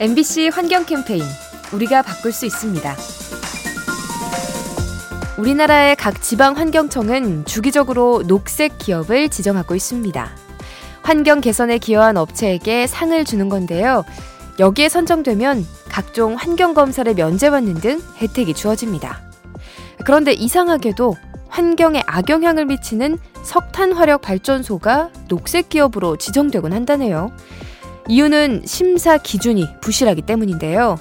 MBC 환경 캠페인 우리가 바꿀 수 있습니다. 우리나라의 각 지방 환경청은 주기적으로 녹색 기업을 지정하고 있습니다. 환경 개선에 기여한 업체에게 상을 주는 건데요. 여기에 선정되면 각종 환경 검사를 면제받는 등 혜택이 주어집니다. 그런데 이상하게도 환경에 악영향을 미치는 석탄 화력 발전소가 녹색 기업으로 지정되곤 한다네요. 이유는 심사 기준이 부실하기 때문인데요.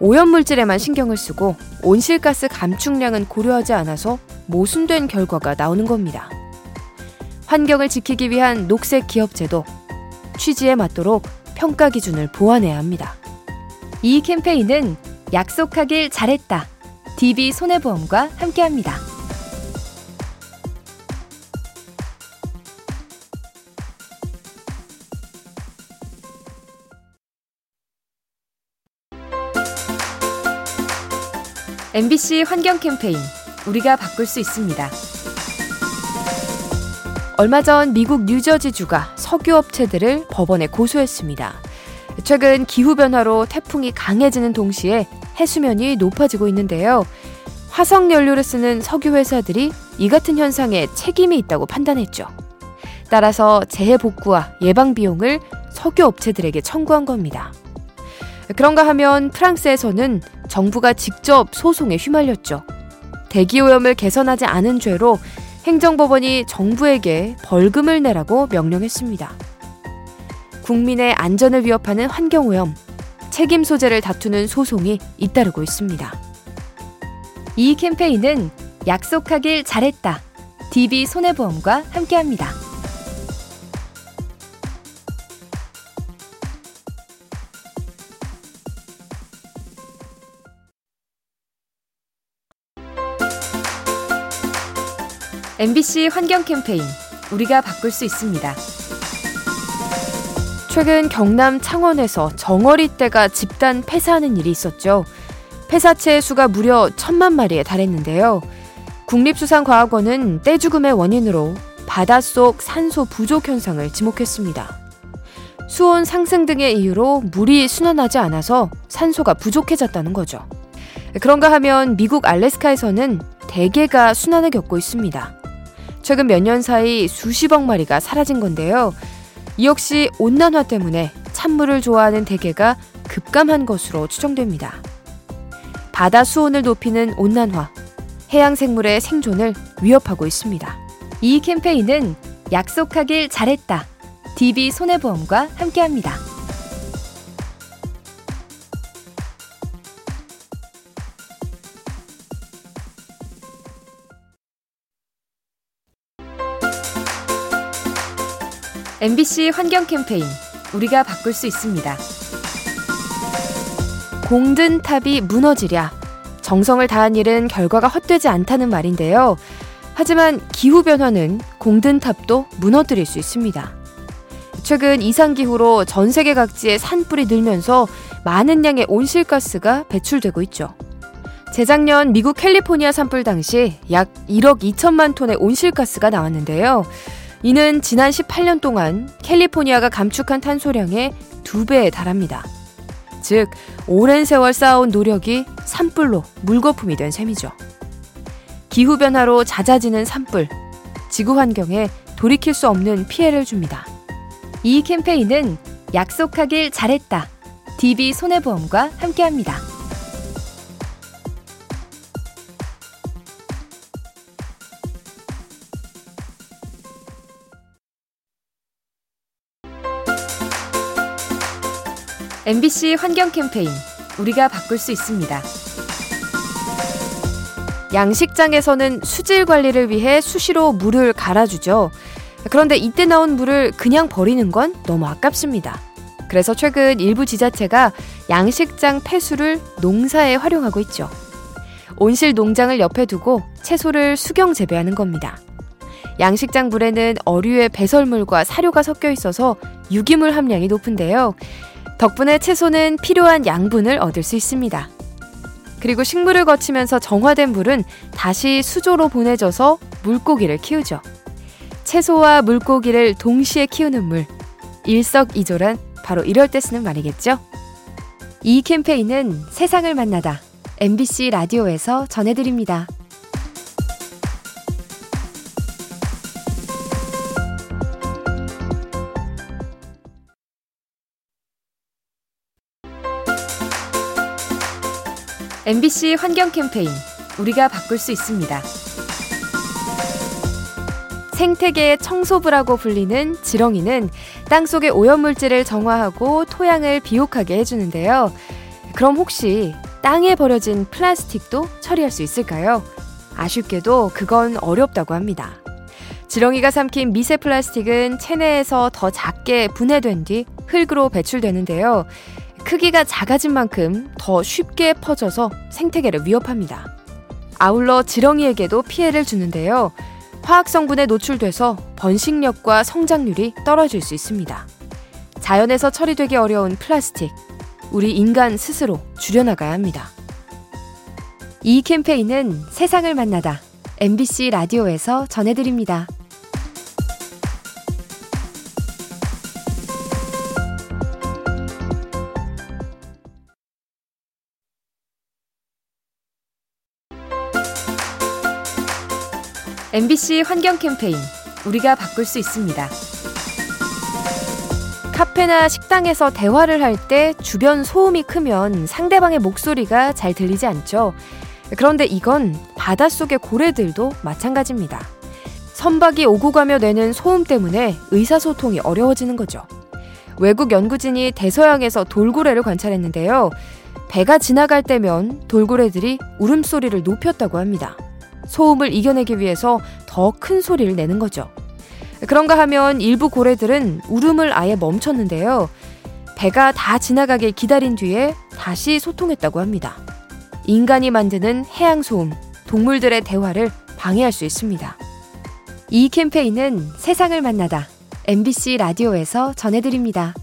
오염물질에만 신경을 쓰고 온실가스 감축량은 고려하지 않아서 모순된 결과가 나오는 겁니다. 환경을 지키기 위한 녹색 기업제도 취지에 맞도록 평가 기준을 보완해야 합니다. 이 캠페인은 약속하길 잘했다. DB 손해보험과 함께합니다. MBC 환경 캠페인 우리가 바꿀 수 있습니다. 얼마 전 미국 뉴저지주가 석유 업체들을 법원에 고소했습니다. 최근 기후 변화로 태풍이 강해지는 동시에 해수면이 높아지고 있는데요. 화석 연료를 쓰는 석유 회사들이 이 같은 현상에 책임이 있다고 판단했죠. 따라서 재해 복구와 예방 비용을 석유 업체들에게 청구한 겁니다. 그런가 하면 프랑스에서는 정부가 직접 소송에 휘말렸죠. 대기오염을 개선하지 않은 죄로 행정법원이 정부에게 벌금을 내라고 명령했습니다. 국민의 안전을 위협하는 환경오염, 책임 소재를 다투는 소송이 잇따르고 있습니다. 이 캠페인은 약속하길 잘했다. DB 손해보험과 함께합니다. MBC 환경 캠페인 우리가 바꿀 수 있습니다. 최근 경남 창원에서 정어리 떼가 집단 폐사하는 일이 있었죠. 폐사체의 수가 무려 천만 마리에 달했는데요. 국립수산과학원은 떼 죽음의 원인으로 바닷속 산소 부족 현상을 지목했습니다. 수온 상승 등의 이유로 물이 순환하지 않아서 산소가 부족해졌다는 거죠. 그런가 하면 미국 알래스카에서는 대게가 순환을 겪고 있습니다. 최근 몇 년 사이 수십억 마리가 사라진 건데요. 이 역시 온난화 때문에 찬물을 좋아하는 대게가 급감한 것으로 추정됩니다. 바다 수온을 높이는 온난화, 해양 생물의 생존을 위협하고 있습니다. 이 캠페인은 약속하길 잘했다. DB 손해보험과 함께합니다. MBC 환경 캠페인 우리가 바꿀 수 있습니다. 공든 탑이 무너지랴. 정성을 다한 일은 결과가 헛되지 않다는 말인데요. 하지만 기후변화는 공든 탑도 무너뜨릴 수 있습니다. 최근 이상기후로 전 세계 각지의 산불이 늘면서 많은 양의 온실가스가 배출되고 있죠. 재작년 미국 캘리포니아 산불 당시 약 1억 2천만 톤의 온실가스가 나왔는데요. 이는 지난 18년 동안 캘리포니아가 감축한 탄소량의 두 배에 달합니다. 즉, 오랜 세월 쌓아온 노력이 산불로 물거품이 된 셈이죠. 기후변화로 잦아지는 산불, 지구 환경에 돌이킬 수 없는 피해를 줍니다. 이 캠페인은 약속하길 잘했다. DB 손해보험과 함께합니다. MBC 환경 캠페인 우리가 바꿀 수 있습니다. 양식장에서는 수질 관리를 위해 수시로 물을 갈아주죠. 그런데 이때 나온 물을 그냥 버리는 건 너무 아깝습니다. 그래서 최근 일부 지자체가 양식장 폐수를 농사에 활용하고 있죠. 온실 농장을 옆에 두고 채소를 수경 재배하는 겁니다. 양식장 물에는 어류의 배설물과 사료가 섞여 있어서 유기물 함량이 높은데요. 덕분에 채소는 필요한 양분을 얻을 수 있습니다. 그리고 식물을 거치면서 정화된 물은 다시 수조로 보내져서 물고기를 키우죠. 채소와 물고기를 동시에 키우는 물. 일석이조란 바로 이럴 때 쓰는 말이겠죠? 이 캠페인은 세상을 만나다 MBC 라디오에서 전해드립니다. MBC 환경 캠페인 우리가 바꿀 수 있습니다. 생태계의 청소부라고 불리는 지렁이는 땅속의 오염물질을 정화하고 토양을 비옥하게 해주는데요. 그럼 혹시 땅에 버려진 플라스틱도 처리할 수 있을까요? 아쉽게도 그건 어렵다고 합니다. 지렁이가 삼킨 미세 플라스틱은 체내에서 더 작게 분해된 뒤 흙으로 배출되는데요. 크기가 작아진 만큼 더 쉽게 퍼져서 생태계를 위협합니다. 아울러 지렁이에게도 피해를 주는데요. 화학 성분에 노출돼서 번식력과 성장률이 떨어질 수 있습니다. 자연에서 처리되기 어려운 플라스틱, 우리 인간 스스로 줄여나가야 합니다. 이 캠페인은 세상을 만나다 MBC 라디오에서 전해드립니다. MBC 환경 캠페인 우리가 바꿀 수 있습니다. 카페나 식당에서 대화를 할 때 주변 소음이 크면 상대방의 목소리가 잘 들리지 않죠. 그런데 이건 바닷속의 고래들도 마찬가지입니다. 선박이 오고 가며 내는 소음 때문에 의사소통이 어려워지는 거죠. 외국 연구진이 대서양에서 돌고래를 관찰했는데요. 배가 지나갈 때면 돌고래들이 울음소리를 높였다고 합니다. 소음을 이겨내기 위해서 더 큰 소리를 내는 거죠. 그런가 하면 일부 고래들은 울음을 아예 멈췄는데요. 배가 다 지나가길 기다린 뒤에 다시 소통했다고 합니다. 인간이 만드는 해양 소음, 동물들의 대화를 방해할 수 있습니다. 이 캠페인은 세상을 만나다 MBC 라디오에서 전해드립니다.